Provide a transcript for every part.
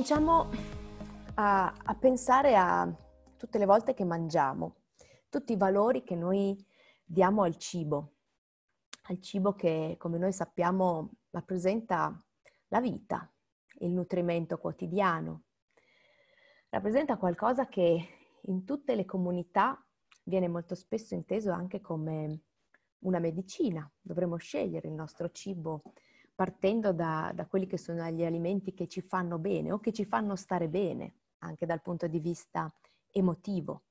cominciamo a, a, pensare a tutte le volte che mangiamo, tutti i valori che noi diamo al cibo, al cibo che come noi sappiamo rappresenta la vita, il nutrimento quotidiano, rappresenta qualcosa che in tutte le comunità viene molto spesso inteso anche come una medicina. Dovremmo scegliere il nostro cibo partendo da, da, quelli che sono gli alimenti che ci fanno bene o che ci fanno stare bene, anche dal punto di vista emotivo.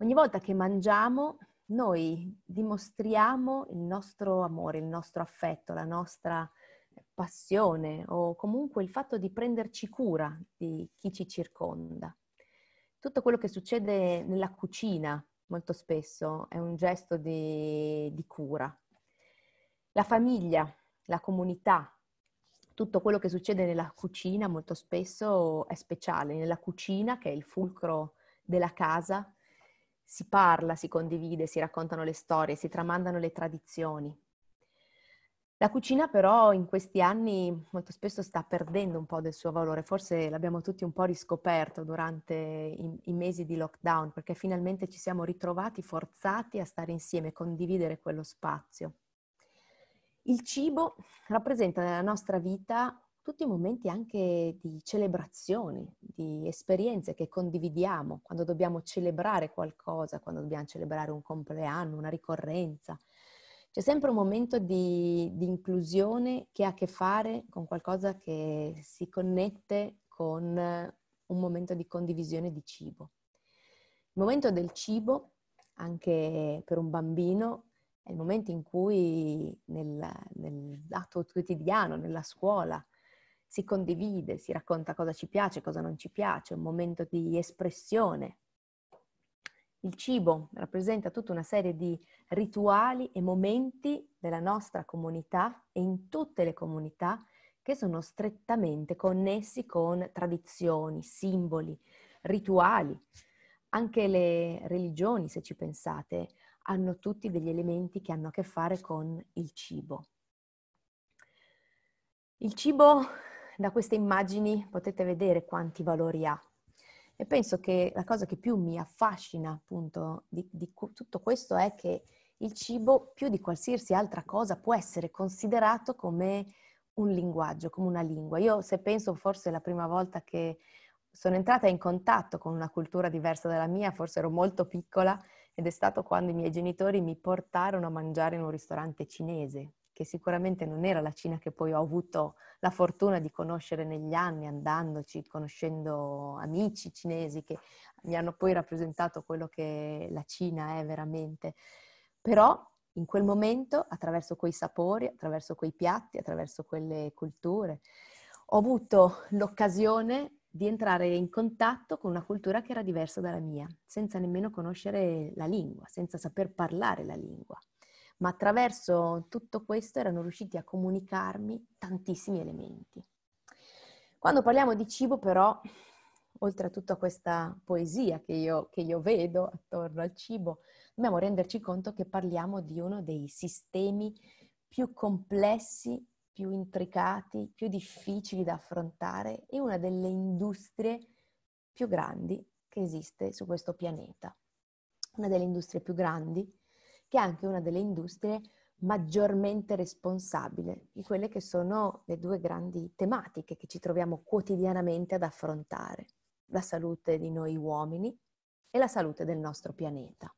Ogni volta che mangiamo, noi dimostriamo il nostro amore, il nostro affetto, la nostra passione o comunque il fatto di prenderci cura di chi ci circonda. Tutto quello che succede nella cucina molto spesso è un gesto di, di cura. La famiglia, la comunità, tutto quello che succede nella cucina molto spesso è speciale. Nella cucina, che è il fulcro della casa, si parla, si condivide, si raccontano le storie, si tramandano le tradizioni. La cucina però in questi anni molto spesso sta perdendo un po' del suo valore, forse l'abbiamo tutti un po' riscoperto durante i, i, mesi di lockdown, perché finalmente ci siamo ritrovati forzati a stare insieme, condividere quello spazio. Il cibo rappresenta nella nostra vita tutti i momenti anche di celebrazioni, di esperienze che condividiamo, quando dobbiamo celebrare qualcosa, quando dobbiamo celebrare un compleanno, una ricorrenza, c'è sempre un momento di, di, inclusione che ha a che fare con qualcosa che si connette con un momento di condivisione di cibo. Il momento del cibo, anche per un bambino, è il momento in cui nel, nel dato quotidiano, nella scuola, si condivide, si racconta cosa ci piace, cosa non ci piace, un momento di espressione, il cibo rappresenta tutta una serie di rituali e momenti della nostra comunità e in tutte le comunità che sono strettamente connessi con tradizioni, simboli, rituali. Anche le religioni, se ci pensate, hanno tutti degli elementi che hanno a che fare con il cibo. Il cibo, da queste immagini potete vedere quanti valori ha. E penso che la cosa che più mi affascina appunto di, di tutto questo è che il cibo, più di qualsiasi altra cosa, può essere considerato come un linguaggio, come una lingua. Io se penso forse la prima volta che sono entrata in contatto con una cultura diversa dalla mia, forse ero molto piccola ed è stato quando i miei genitori mi portarono a mangiare in un ristorante cinese che sicuramente non era la Cina che poi ho avuto la fortuna di conoscere negli anni, andandoci, conoscendo amici cinesi che mi hanno poi rappresentato quello che la Cina è veramente. Però in quel momento, attraverso quei sapori, attraverso quei piatti, attraverso quelle culture, ho avuto l'occasione di entrare in contatto con una cultura che era diversa dalla mia, senza nemmeno conoscere la lingua, senza saper parlare la lingua ma attraverso tutto questo erano riusciti a comunicarmi tantissimi elementi. Quando parliamo di cibo però, oltre a tutta questa poesia che io, che io vedo attorno al cibo, dobbiamo renderci conto che parliamo di uno dei sistemi più complessi, più intricati, più difficili da affrontare e una delle industrie più grandi che esiste su questo pianeta. Una delle industrie più grandi che è anche una delle industrie maggiormente responsabile di quelle che sono le due grandi tematiche che ci troviamo quotidianamente ad affrontare, la salute di noi uomini e la salute del nostro pianeta.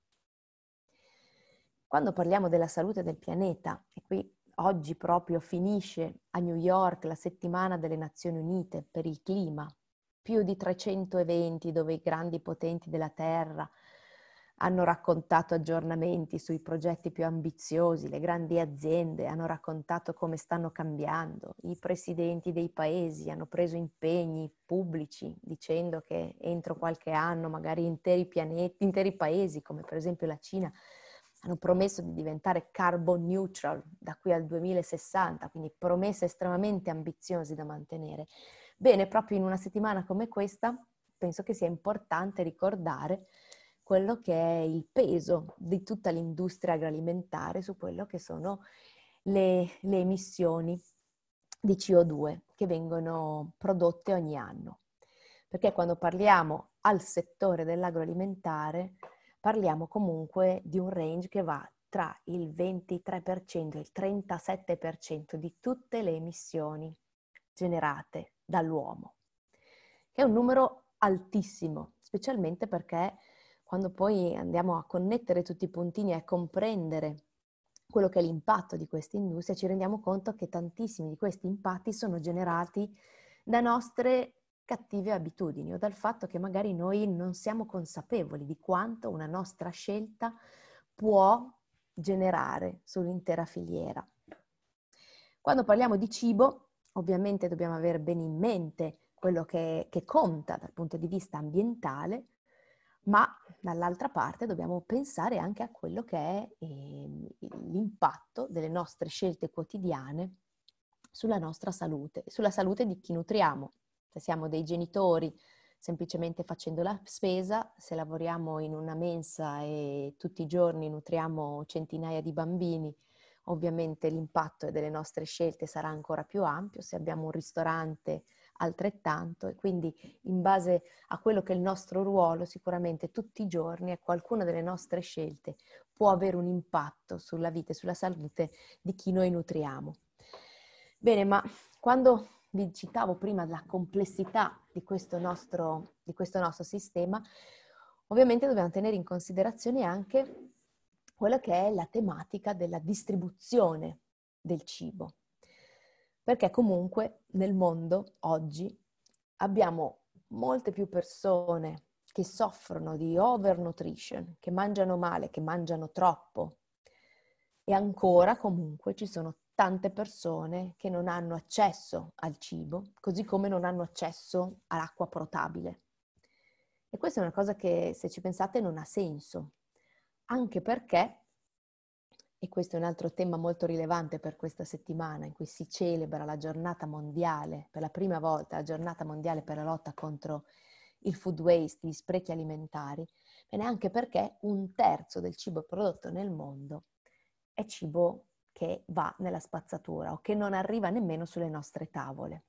Quando parliamo della salute del pianeta, e qui oggi proprio finisce a New York la settimana delle Nazioni Unite per il clima, più di 300 eventi dove i grandi potenti della Terra hanno raccontato aggiornamenti sui progetti più ambiziosi, le grandi aziende hanno raccontato come stanno cambiando, i presidenti dei paesi hanno preso impegni pubblici dicendo che entro qualche anno magari interi pianeti, interi paesi, come per esempio la Cina, hanno promesso di diventare carbon neutral da qui al 2060, quindi promesse estremamente ambiziose da mantenere. Bene, proprio in una settimana come questa penso che sia importante ricordare quello che è il peso di tutta l'industria agroalimentare su quello che sono le, le emissioni di CO2 che vengono prodotte ogni anno. Perché quando parliamo al settore dell'agroalimentare parliamo comunque di un range che va tra il 23% e il 37% di tutte le emissioni generate dall'uomo, che è un numero altissimo, specialmente perché quando poi andiamo a connettere tutti i puntini e a comprendere quello che è l'impatto di questa industria, ci rendiamo conto che tantissimi di questi impatti sono generati da nostre cattive abitudini o dal fatto che magari noi non siamo consapevoli di quanto una nostra scelta può generare sull'intera filiera. Quando parliamo di cibo, ovviamente dobbiamo avere bene in mente quello che, che conta dal punto di vista ambientale, ma dall'altra parte dobbiamo pensare anche a quello che è eh, l'impatto delle nostre scelte quotidiane sulla nostra salute, sulla salute di chi nutriamo. Se siamo dei genitori semplicemente facendo la spesa, se lavoriamo in una mensa e tutti i giorni nutriamo centinaia di bambini, ovviamente l'impatto delle nostre scelte sarà ancora più ampio, se abbiamo un ristorante altrettanto e quindi in base a quello che è il nostro ruolo sicuramente tutti i giorni e qualcuna delle nostre scelte può avere un impatto sulla vita e sulla salute di chi noi nutriamo. Bene, ma quando vi citavo prima la complessità di questo nostro, di questo nostro sistema, ovviamente dobbiamo tenere in considerazione anche quella che è la tematica della distribuzione del cibo. Perché comunque nel mondo oggi abbiamo molte più persone che soffrono di overnutrition, che mangiano male, che mangiano troppo e ancora comunque ci sono tante persone che non hanno accesso al cibo, così come non hanno accesso all'acqua potabile. E questa è una cosa che, se ci pensate, non ha senso, anche perché, e questo è un altro tema molto rilevante per questa settimana, in cui si celebra la giornata mondiale, per la prima volta, la giornata mondiale per la lotta contro il food waste, gli sprechi alimentari, bene anche perché un terzo del cibo prodotto nel mondo è cibo che va nella spazzatura o che non arriva nemmeno sulle nostre tavole.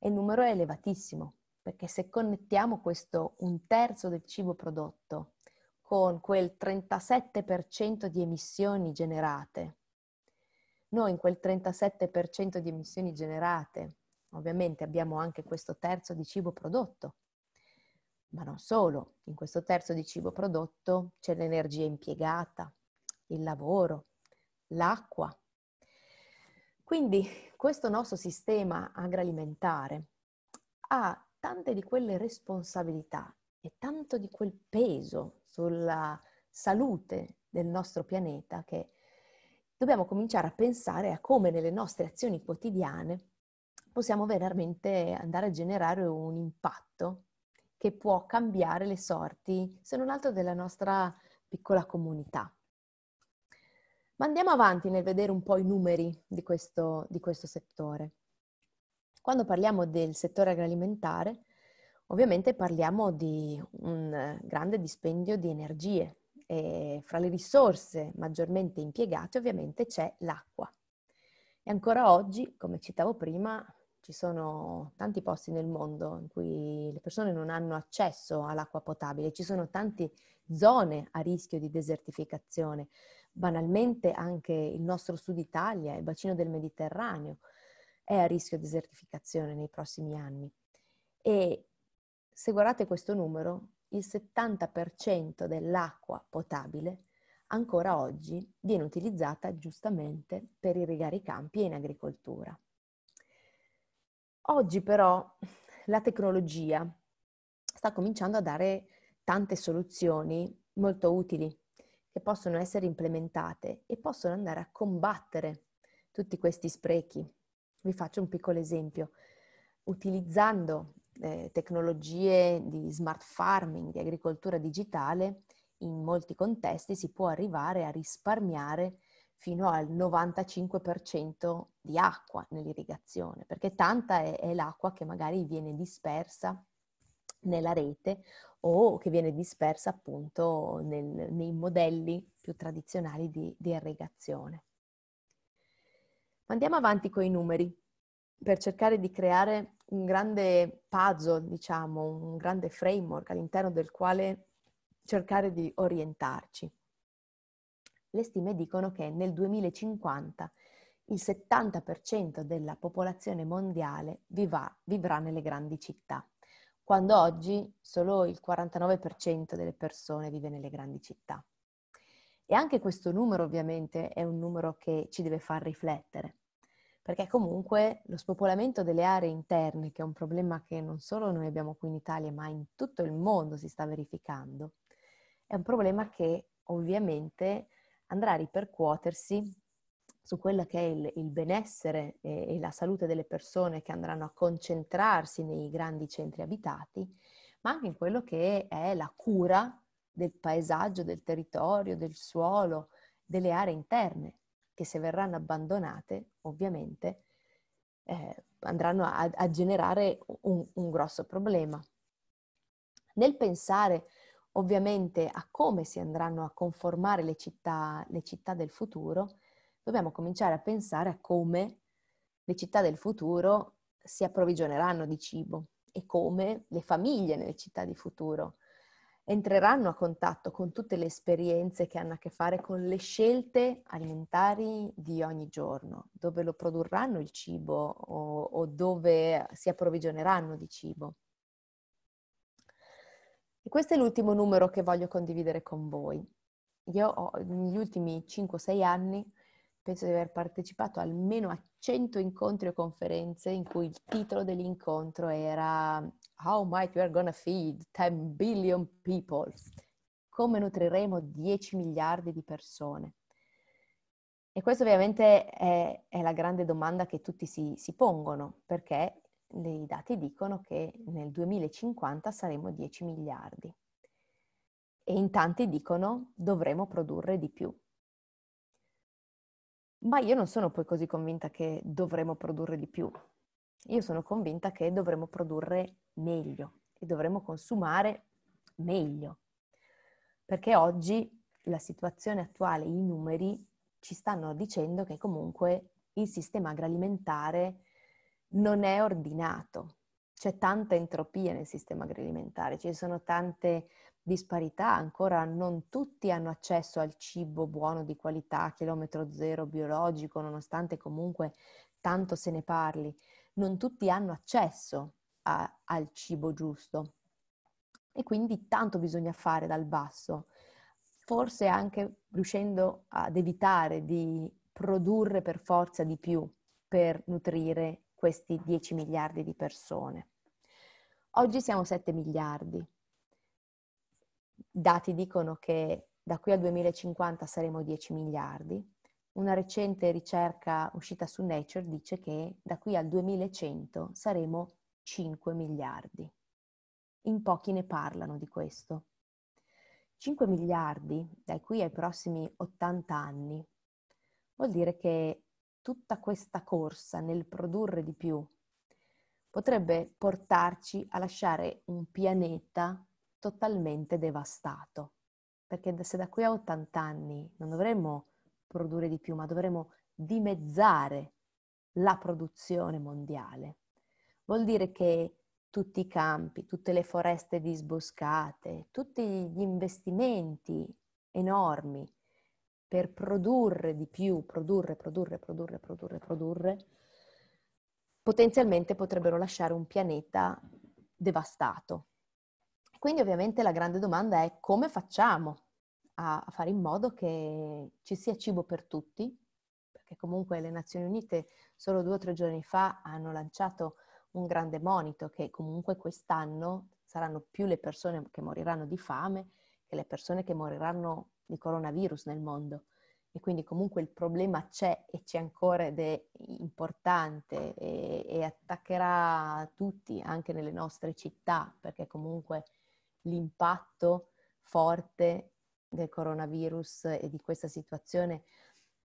E il numero è elevatissimo, perché se connettiamo questo un terzo del cibo prodotto con quel 37% di emissioni generate, noi in quel 37% di emissioni generate, ovviamente abbiamo anche questo terzo di cibo prodotto, ma non solo, in questo terzo di cibo prodotto c'è l'energia impiegata, il lavoro, l'acqua. Quindi questo nostro sistema agroalimentare ha tante di quelle responsabilità e tanto di quel peso sulla salute del nostro pianeta che dobbiamo cominciare a pensare a come nelle nostre azioni quotidiane possiamo veramente andare a generare un impatto che può cambiare le sorti, se non altro, della nostra piccola comunità. Ma andiamo avanti nel vedere un po' i numeri di questo, di questo settore. Quando parliamo del settore agroalimentare, ovviamente parliamo di un grande dispendio di energie e fra le risorse maggiormente impiegate ovviamente c'è l'acqua. E ancora oggi, come citavo prima, ci sono tanti posti nel mondo in cui le persone non hanno accesso all'acqua potabile, ci sono tante zone a rischio di desertificazione, banalmente anche il nostro sud Italia, il bacino del Mediterraneo, è a rischio di desertificazione nei prossimi anni. E se guardate questo numero, il 70% dell'acqua potabile ancora oggi viene utilizzata giustamente per irrigare i campi e in agricoltura. Oggi però la tecnologia sta cominciando a dare tante soluzioni molto utili che possono essere implementate e possono andare a combattere tutti questi sprechi. Vi faccio un piccolo esempio. Utilizzando eh, tecnologie di smart farming, di agricoltura digitale, in molti contesti si può arrivare a risparmiare fino al 95% di acqua nell'irrigazione, perché tanta è, è l'acqua che magari viene dispersa nella rete o che viene dispersa appunto nel, nei modelli più tradizionali di, di irrigazione. Andiamo avanti con i numeri. per cercare di creare un grande puzzle, diciamo, un grande framework all'interno del quale cercare di orientarci. Le stime dicono che nel 2050 il 70% della popolazione mondiale vivrà, vivrà nelle grandi città, quando oggi solo il 49% delle persone vive nelle grandi città. E anche questo numero ovviamente è un numero che ci deve far riflettere, perché comunque lo spopolamento delle aree interne, che è un problema che non solo noi abbiamo qui in Italia, ma in tutto il mondo si sta verificando, è un problema che ovviamente andrà a ripercuotersi su quello che è il, il benessere e, e, la salute delle persone che andranno a concentrarsi nei grandi centri abitati, ma anche in quello che è la cura del paesaggio, del territorio, del suolo, delle aree interne, che se verranno abbandonate, ovviamente, eh, andranno a, a generare un, un grosso problema. Nel pensare ovviamente a come si andranno a conformare le città, le città del futuro, dobbiamo cominciare a pensare a come le città del futuro si approvvigioneranno di cibo e come le famiglie nelle città di futuro entreranno a contatto con tutte le esperienze che hanno a che fare con le scelte alimentari di ogni giorno, dove lo produrranno il cibo o, o dove si approvvigioneranno di cibo. E questo è l'ultimo numero che voglio condividere con voi. Io ho, negli ultimi 5-6 anni penso di aver partecipato almeno a 100 incontri o conferenze in cui il titolo dell'incontro era How might we are gonna feed 10 billion people? Come nutriremo 10 miliardi di persone? E questa ovviamente è, è la grande domanda che tutti si, si pongono, perché i dati dicono che nel 2050 saremo 10 miliardi. E in tanti dicono dovremo produrre di più. Ma io non sono poi così convinta che dovremo produrre di più. Io sono convinta che dovremo produrre meglio e dovremo consumare meglio. Perché oggi la situazione attuale, i numeri ci stanno dicendo che comunque il sistema agroalimentare non è ordinato. C'è tanta entropia nel sistema agroalimentare, ci sono tante disparità, ancora non tutti hanno accesso al cibo buono di qualità, chilometro zero, biologico, nonostante comunque tanto se ne parli. Non tutti hanno accesso a, al cibo giusto e quindi tanto bisogna fare dal basso, forse anche riuscendo ad evitare di produrre per forza di più per nutrire questi 10 miliardi di persone. Oggi siamo 7 miliardi, dati dicono che da qui al 2050 saremo 10 miliardi. Una recente ricerca uscita su Nature dice che da qui al 2100 saremo 5 miliardi. In pochi ne parlano di questo. 5 miliardi da qui ai prossimi 80 anni vuol dire che tutta questa corsa nel produrre di più potrebbe portarci a lasciare un pianeta totalmente devastato. Perché se da qui a 80 anni non dovremmo produrre di più, ma dovremmo dimezzare la produzione mondiale, vuol dire che tutti i campi, tutte le foreste disboscate, tutti gli investimenti enormi per produrre di più, produrre, produrre, produrre, produrre, produrre, potenzialmente potrebbero lasciare un pianeta devastato. Quindi ovviamente la grande domanda è come facciamo a, fare in modo che ci sia cibo per tutti, perché comunque le Nazioni Unite solo due o tre giorni fa hanno lanciato un grande monito che comunque quest'anno saranno più le persone che moriranno di fame che le persone che moriranno di coronavirus nel mondo. E quindi comunque il problema c'è e c'è ancora ed è importante e, e attaccherà tutti, anche nelle nostre città, perché comunque l'impatto forte del coronavirus e di questa situazione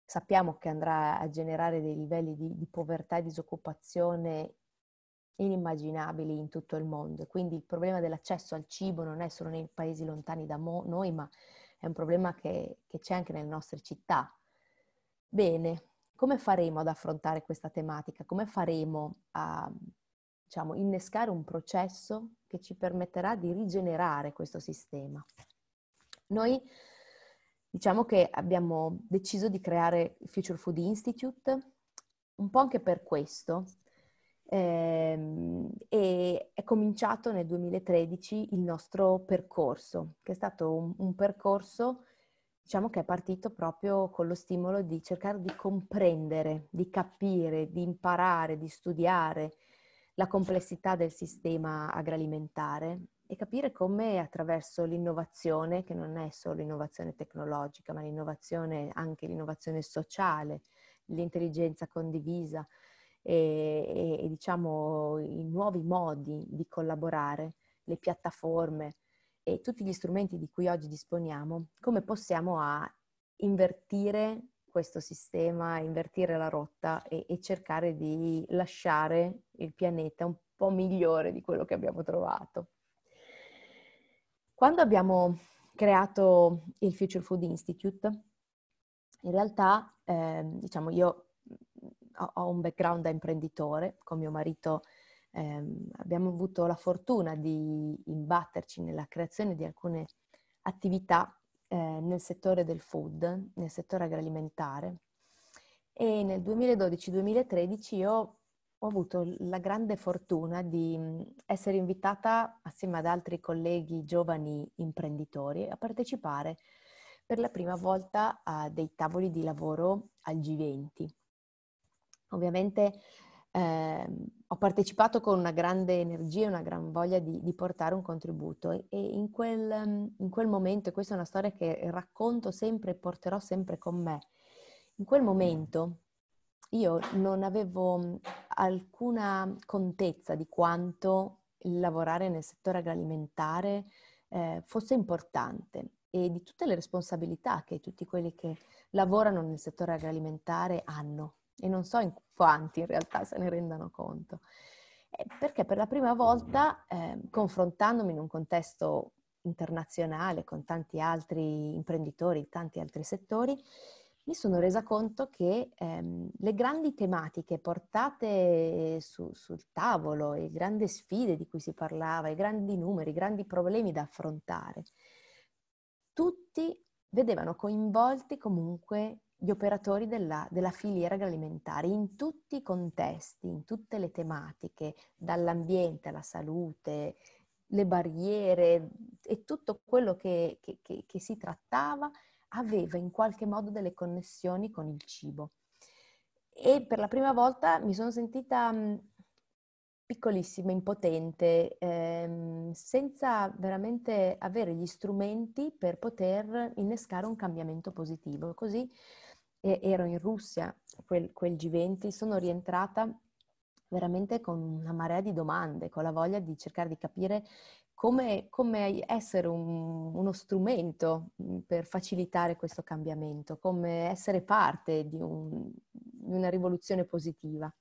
sappiamo che andrà a generare dei livelli di, di povertà e disoccupazione inimmaginabili in tutto il mondo. Quindi il problema dell'accesso al cibo non è solo nei paesi lontani da mo- noi, ma è un problema che, che c'è anche nelle nostre città. Bene, come faremo ad affrontare questa tematica? Come faremo a diciamo, innescare un processo che ci permetterà di rigenerare questo sistema? Noi diciamo che abbiamo deciso di creare il Future Food Institute un po' anche per questo. Ehm, e è cominciato nel 2013 il nostro percorso, che è stato un, percorso diciamo che è partito proprio con lo stimolo di cercare di comprendere, di capire, di imparare, di studiare la complessità del sistema agroalimentare e capire come attraverso l'innovazione, che non è solo innovazione tecnologica, ma l'innovazione, anche l'innovazione sociale, l'intelligenza condivisa e, e, e diciamo i nuovi modi di collaborare, le piattaforme e tutti gli strumenti di cui oggi disponiamo, come possiamo invertire questo sistema, invertire la rotta e, e cercare di lasciare il pianeta un po' migliore di quello che abbiamo trovato. Quando abbiamo creato il Future Food Institute, in realtà, eh, diciamo, io ho un background da imprenditore, con mio marito eh, abbiamo avuto la fortuna di imbatterci nella creazione di alcune attività eh, nel settore del food, nel settore agroalimentare. E nel 2012-2013 io ho avuto la grande fortuna di mm, essere invitata assieme ad altri colleghi giovani imprenditori a partecipare per la prima volta a dei tavoli di lavoro al G20. Ovviamente eh, ho partecipato con una grande energia e una gran voglia di, di portare un contributo e, in, quel, in quel momento, e questa è una storia che racconto sempre e porterò sempre con me, in quel momento io non avevo mm, alcuna contezza di quanto lavorare nel settore agroalimentare eh, fosse importante e di tutte le responsabilità che tutti quelli che lavorano nel settore agroalimentare hanno e non so in quanti in realtà se ne rendano conto. Eh, perché per la prima volta, eh, confrontandomi in un contesto internazionale con tanti altri imprenditori, tanti altri settori, mi sono resa conto che ehm, le grandi tematiche portate su, sul tavolo, le grandi sfide di cui si parlava, i grandi numeri, i grandi problemi da affrontare, tutti vedevano coinvolti comunque gli operatori della, della, filiera agroalimentare in tutti i contesti, in tutte le tematiche, dall'ambiente alla salute, le barriere e tutto quello che, che, che, che si trattava aveva in qualche modo delle connessioni con il cibo. E per la prima volta mi sono sentita piccolissima, impotente, ehm, senza veramente avere gli strumenti per poter innescare un cambiamento positivo. Così eh, ero in Russia, quel, quel G20, sono rientrata veramente con una marea di domande, con la voglia di cercare di capire come, come essere un, uno strumento mm, per facilitare questo cambiamento, come essere parte di, un, di una rivoluzione positiva.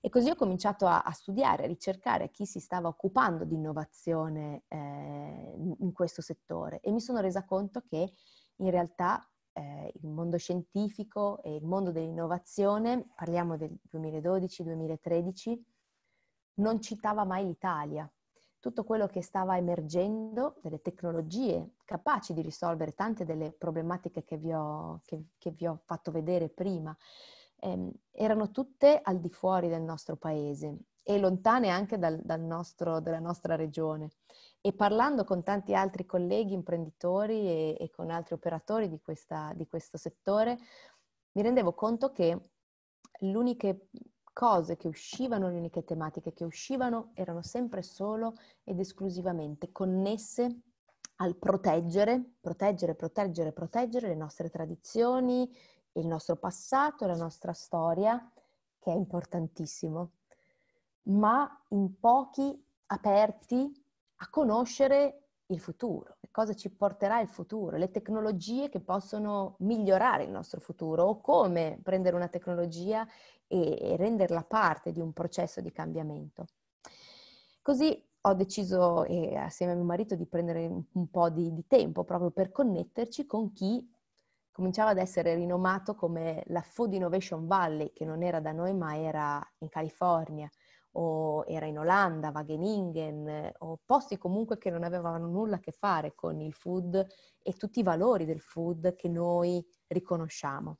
E così ho cominciato a, a, studiare, a ricercare chi si stava occupando di innovazione eh, in questo settore e mi sono resa conto che in realtà eh, il mondo scientifico e il mondo dell'innovazione, parliamo del 2012-2013, non citava mai l'Italia. Tutto quello che stava emergendo, delle tecnologie capaci di risolvere tante delle problematiche che vi ho, che, che vi ho fatto vedere prima, ehm, erano tutte al di fuori del nostro paese e lontane anche dal, dal nostro, dalla nostra regione. E parlando con tanti altri colleghi imprenditori e, e con altri operatori di, questa, di questo settore, mi rendevo conto che l'uniche cose che uscivano, le uniche tematiche che uscivano erano sempre solo ed esclusivamente connesse al proteggere, proteggere, proteggere, proteggere le nostre tradizioni, il nostro passato, la nostra storia, che è importantissimo, ma in pochi aperti a conoscere il futuro, cosa ci porterà il futuro, le tecnologie che possono migliorare il nostro futuro o come prendere una tecnologia e, renderla parte di un processo di cambiamento. Così ho deciso, eh, assieme a mio marito, di prendere un, un po' di, di tempo proprio per connetterci con chi cominciava ad essere rinomato come la Food Innovation Valley, che non era da noi ma era in California o era in Olanda, Wageningen, o posti comunque che non avevano nulla a che fare con il food e tutti i valori del food che noi riconosciamo.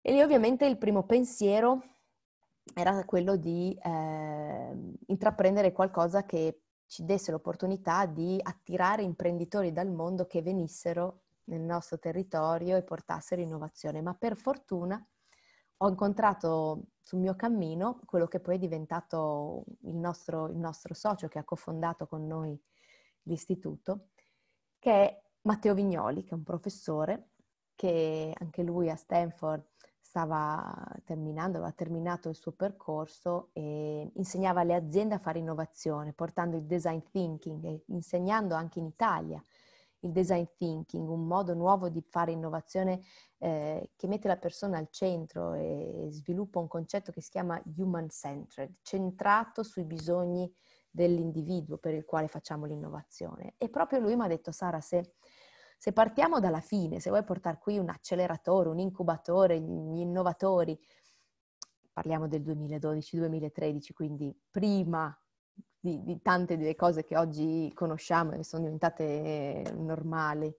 E lì ovviamente il primo pensiero era quello di eh, intraprendere qualcosa che ci desse l'opportunità di attirare imprenditori dal mondo che venissero nel nostro territorio e portassero innovazione. Ma per fortuna ho incontrato sul mio cammino quello che poi è diventato il nostro, il nostro socio che ha cofondato con noi l'istituto, che è Matteo Vignoli, che è un professore che anche lui a Stanford stava terminando, aveva terminato il suo percorso e insegnava alle aziende a fare innovazione, portando il design thinking e insegnando anche in Italia il design thinking, un modo nuovo di fare innovazione eh, che mette la persona al centro e sviluppa un concetto che si chiama human centered, centrato sui bisogni dell'individuo per il quale facciamo l'innovazione. E proprio lui mi ha detto, Sara, se, se partiamo dalla fine, se vuoi portare qui un acceleratore, un incubatore, gli innovatori, parliamo del 2012-2013, quindi prima di, di, tante delle cose che oggi conosciamo e sono diventate normali.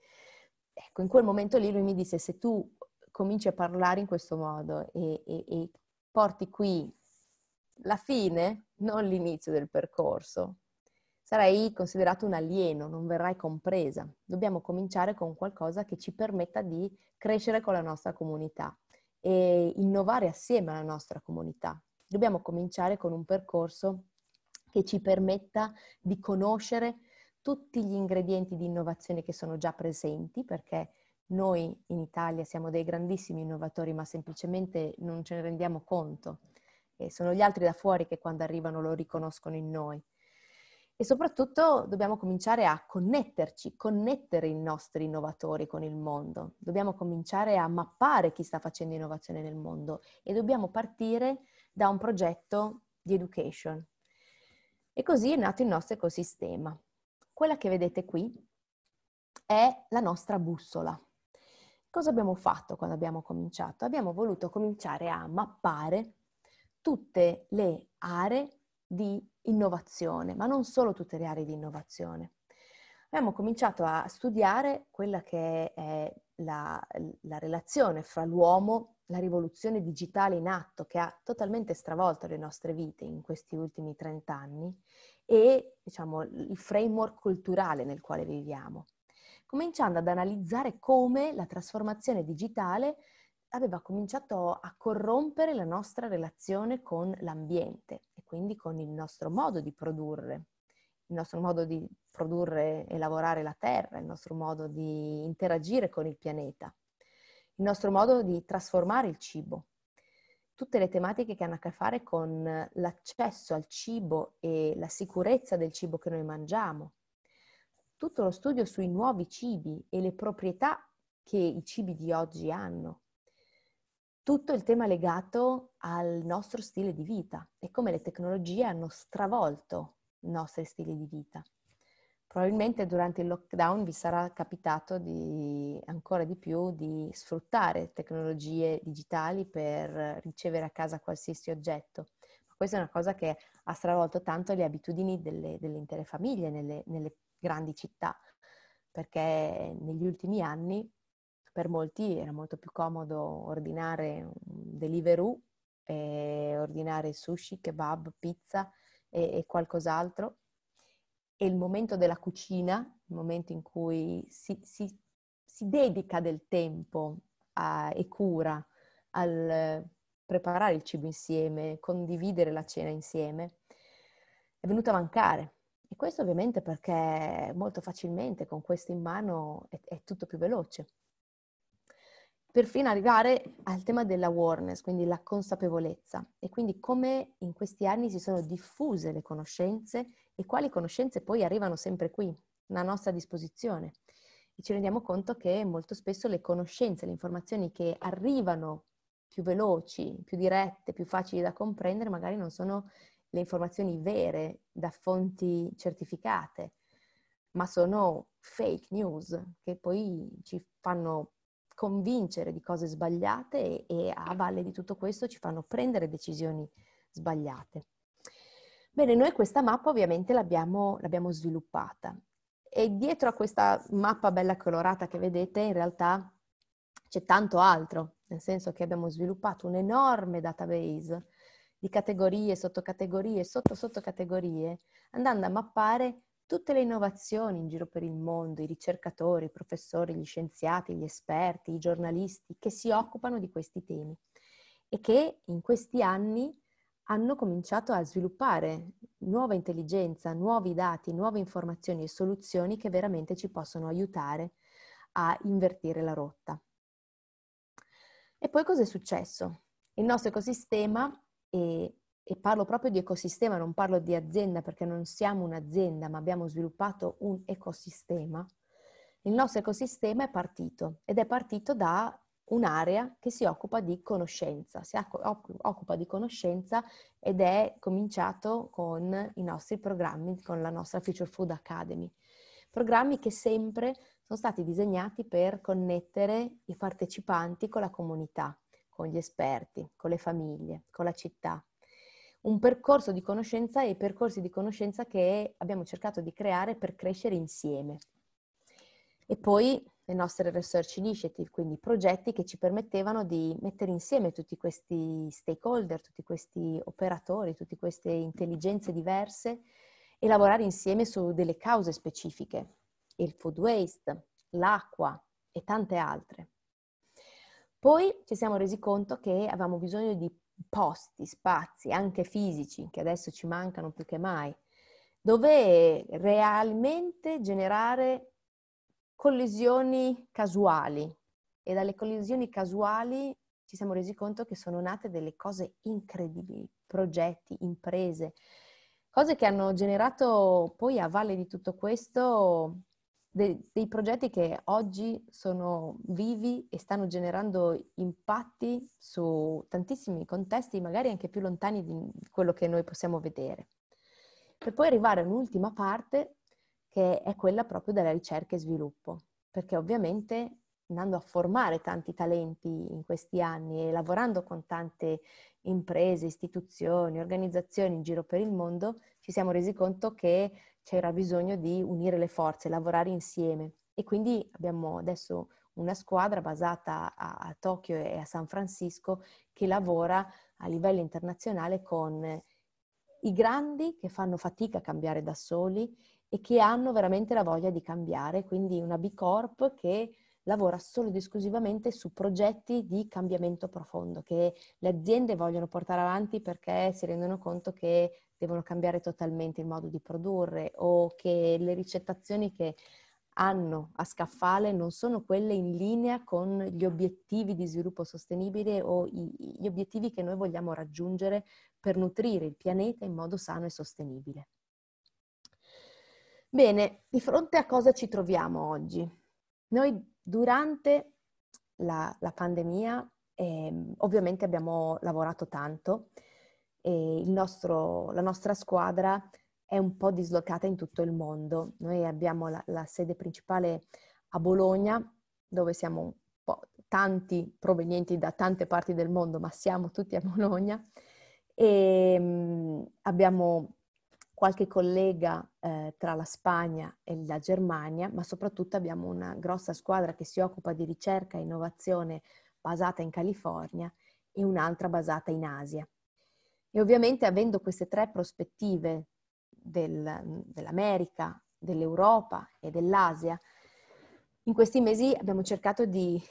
Ecco, in quel momento lì lui mi disse, se tu cominci a parlare in questo modo e, e, e porti qui la fine, non l'inizio del percorso, sarai considerato un alieno, non verrai compresa. Dobbiamo cominciare con qualcosa che ci permetta di crescere con la nostra comunità e innovare assieme alla nostra comunità. Dobbiamo cominciare con un percorso che ci permetta di conoscere tutti gli ingredienti di innovazione che sono già presenti, perché noi in Italia siamo dei grandissimi innovatori, ma semplicemente non ce ne rendiamo conto. E sono gli altri da fuori che quando arrivano lo riconoscono in noi. E soprattutto dobbiamo cominciare a connetterci, connettere i nostri innovatori con il mondo. Dobbiamo cominciare a mappare chi sta facendo innovazione nel mondo e dobbiamo partire da un progetto di education, e così è nato il nostro ecosistema. Quella che vedete qui è la nostra bussola. Cosa abbiamo fatto quando abbiamo cominciato? Abbiamo voluto cominciare a mappare tutte le aree di innovazione, ma non solo tutte le aree di innovazione. Abbiamo cominciato a studiare quella che è la, la relazione fra l'uomo la rivoluzione digitale in atto che ha totalmente stravolto le nostre vite in questi ultimi 30 anni e diciamo, il framework culturale nel quale viviamo, cominciando ad analizzare come la trasformazione digitale aveva cominciato a corrompere la nostra relazione con l'ambiente e quindi con il nostro modo di produrre, il nostro modo di produrre e lavorare la terra, il nostro modo di interagire con il pianeta il nostro modo di trasformare il cibo. Tutte le tematiche che hanno a che fare con l'accesso al cibo e la sicurezza del cibo che noi mangiamo. Tutto lo studio sui nuovi cibi e le proprietà che i cibi di oggi hanno. Tutto il tema legato al nostro stile di vita e come le tecnologie hanno stravolto i nostri stili di vita. Probabilmente durante il lockdown vi sarà capitato di, ancora di più di sfruttare tecnologie digitali per ricevere a casa qualsiasi oggetto. Ma questa è una cosa che ha stravolto tanto le abitudini delle, delle intere famiglie nelle, nelle grandi città, perché negli ultimi anni per molti era molto più comodo ordinare un Deliveroo, ordinare sushi, kebab, pizza e, e qualcos'altro è il momento della cucina, il momento in cui si, si, si dedica del tempo a, e cura al preparare il cibo insieme, condividere la cena insieme, è venuto a mancare. E questo ovviamente perché molto facilmente con questo in mano è, è tutto più veloce. Perfino arrivare al tema dell'awareness, quindi la consapevolezza, e quindi come in questi anni si sono diffuse le conoscenze e quali conoscenze poi arrivano sempre qui, a nostra disposizione. E ci rendiamo conto che molto spesso le conoscenze, le informazioni che arrivano più veloci, più dirette, più facili da comprendere, magari non sono le informazioni vere da fonti certificate, ma sono fake news che poi ci fanno convincere di cose sbagliate e, e a valle di tutto questo ci fanno prendere decisioni sbagliate. Bene, noi questa mappa ovviamente l'abbiamo, l'abbiamo sviluppata. E dietro a questa mappa bella colorata che vedete in realtà c'è tanto altro, nel senso che abbiamo sviluppato un enorme database di categorie, sottocategorie, sotto sottocategorie, andando a mappare tutte le innovazioni in giro per il mondo, i ricercatori, i professori, gli scienziati, gli esperti, i giornalisti che si occupano di questi temi e che in questi anni hanno cominciato a sviluppare nuova intelligenza, nuovi dati, nuove informazioni e soluzioni che veramente ci possono aiutare a invertire la rotta. E poi cosa è successo? Il nostro ecosistema, e, e, parlo proprio di ecosistema, non parlo di azienda perché non siamo un'azienda, ma abbiamo sviluppato un ecosistema. Il nostro ecosistema è partito ed è partito da un'area che si occupa di conoscenza, si occupa di conoscenza ed è cominciato con i nostri programmi, con la nostra Future Food Academy. Programmi che sempre sono stati disegnati per connettere i partecipanti con la comunità, con gli esperti, con le famiglie, con la città. Un percorso di conoscenza e percorsi di conoscenza che abbiamo cercato di creare per crescere insieme. E poi le nostre research initiative, quindi progetti che ci permettevano di mettere insieme tutti questi stakeholder, tutti questi operatori, tutte queste intelligenze diverse e lavorare insieme su delle cause specifiche, il food waste, l'acqua e tante altre. Poi ci siamo resi conto che avevamo bisogno di posti, spazi, anche fisici, che adesso ci mancano più che mai, dove realmente generare collisioni casuali e dalle collisioni casuali ci siamo resi conto che sono nate delle cose incredibili, progetti, imprese, cose che hanno generato poi a valle di tutto questo de- dei progetti che oggi sono vivi e stanno generando impatti su tantissimi contesti, magari anche più lontani di quello che noi possiamo vedere. Per poi arrivare all'ultima parte che è quella proprio della ricerca e sviluppo, perché ovviamente andando a formare tanti talenti in questi anni e lavorando con tante imprese, istituzioni, organizzazioni in giro per il mondo, ci siamo resi conto che c'era bisogno di unire le forze, lavorare insieme. E quindi abbiamo adesso una squadra basata a, a Tokyo e a San Francisco che lavora a livello internazionale con i grandi che fanno fatica a cambiare da soli e che hanno veramente la voglia di cambiare, quindi una B Corp che lavora solo ed esclusivamente su progetti di cambiamento profondo che le aziende vogliono portare avanti perché si rendono conto che devono cambiare totalmente il modo di produrre o che le ricettazioni che hanno a scaffale non sono quelle in linea con gli obiettivi di sviluppo sostenibile o gli obiettivi che noi vogliamo raggiungere per nutrire il pianeta in modo sano e sostenibile. Bene, di fronte a cosa ci troviamo oggi? Noi durante la, la pandemia eh, ovviamente abbiamo lavorato tanto e nostro, la nostra squadra è un po' dislocata in tutto il mondo. Noi abbiamo la, la sede principale a Bologna, dove siamo un po' tanti provenienti da tante parti del mondo, ma siamo tutti a Bologna. E mh, abbiamo qualche collega eh, tra la Spagna e la Germania, ma soprattutto abbiamo una grossa squadra che si occupa di ricerca e innovazione basata in California e un'altra basata in Asia. E ovviamente avendo queste tre prospettive del, dell'America, dell'Europa e dell'Asia, in questi mesi abbiamo cercato di,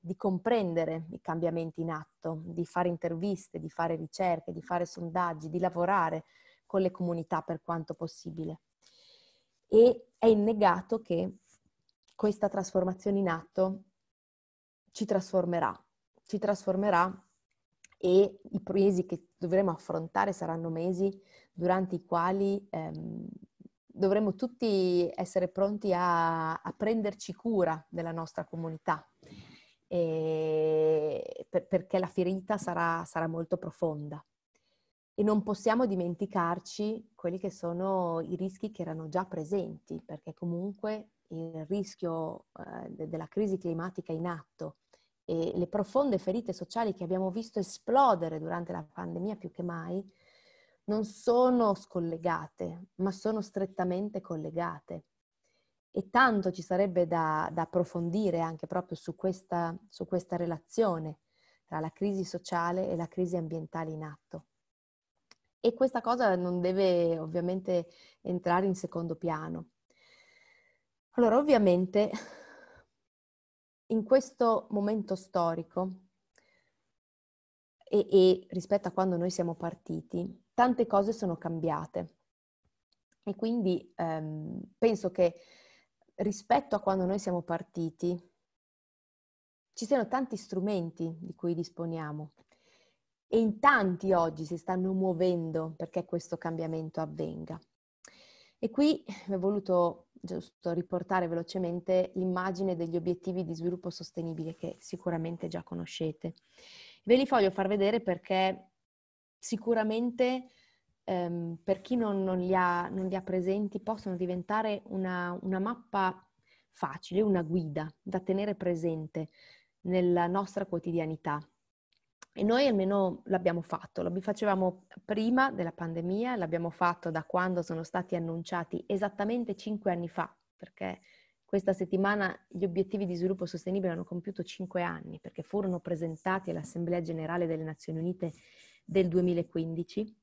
di comprendere i cambiamenti in atto, di fare interviste, di fare ricerche, di fare sondaggi, di lavorare con le comunità per quanto possibile. E è innegato che questa trasformazione in atto ci trasformerà, ci trasformerà e i mesi che dovremo affrontare saranno mesi durante i quali ehm, dovremo tutti essere pronti a, a, prenderci cura della nostra comunità, per, perché la ferita sarà, sarà molto profonda e non possiamo dimenticarci quelli che sono i rischi che erano già presenti, perché comunque il rischio eh, della crisi climatica in atto e le profonde ferite sociali che abbiamo visto esplodere durante la pandemia più che mai non sono scollegate, ma sono strettamente collegate. E tanto ci sarebbe da, da approfondire anche proprio su questa, su questa relazione tra la crisi sociale e la crisi ambientale in atto. E questa cosa non deve ovviamente entrare in secondo piano. Allora, ovviamente, in questo momento storico e, e, rispetto a quando noi siamo partiti, tante cose sono cambiate. E quindi ehm, penso che rispetto a quando noi siamo partiti, ci siano tanti strumenti di cui disponiamo e in tanti oggi si stanno muovendo perché questo cambiamento avvenga. E qui ho voluto giusto riportare velocemente l'immagine degli obiettivi di sviluppo sostenibile che sicuramente già conoscete. Ve li voglio far vedere perché sicuramente ehm, per chi non, non, li ha, non, li ha, presenti possono diventare una, una mappa facile, una guida da tenere presente nella nostra quotidianità. E noi almeno l'abbiamo fatto, lo facevamo prima della pandemia, l'abbiamo fatto da quando sono stati annunciati esattamente cinque anni fa, perché questa settimana gli obiettivi di sviluppo sostenibile hanno compiuto cinque anni, perché furono presentati all'Assemblea Generale delle Nazioni Unite del 2015.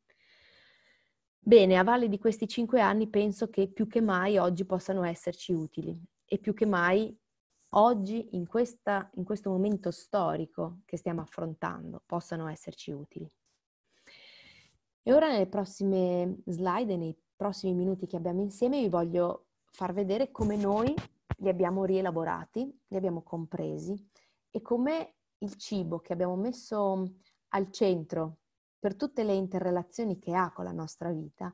Bene, a valle di questi cinque anni penso che più che mai oggi possano esserci utili e più che mai oggi, in, questa, in questo momento storico che stiamo affrontando, possano esserci utili. E ora nelle prossime slide, nei prossimi minuti che abbiamo insieme, vi voglio far vedere come noi li abbiamo rielaborati, li abbiamo compresi e come il cibo che abbiamo messo al centro per tutte le interrelazioni che ha con la nostra vita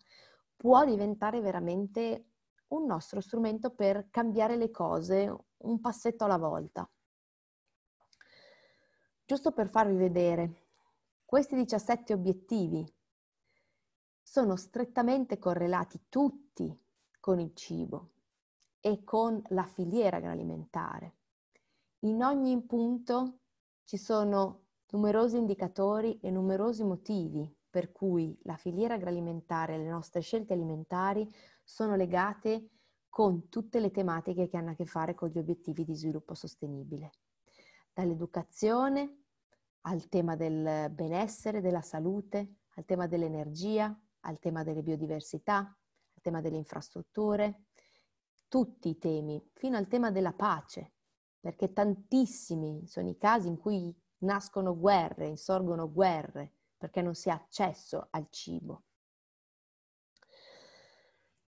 può diventare veramente un nostro strumento per cambiare le cose un passetto alla volta. Giusto per farvi vedere, questi 17 obiettivi sono strettamente correlati tutti con il cibo e con la filiera agroalimentare. In ogni punto ci sono numerosi indicatori e numerosi motivi per cui la filiera agroalimentare e le nostre scelte alimentari sono legate con tutte le tematiche che hanno a che fare con gli obiettivi di sviluppo sostenibile, dall'educazione al tema del benessere, della salute, al tema dell'energia, al tema delle biodiversità, al tema delle infrastrutture, tutti i temi, fino al tema della pace, perché tantissimi sono i casi in cui nascono guerre, insorgono guerre, perché non si ha accesso al cibo.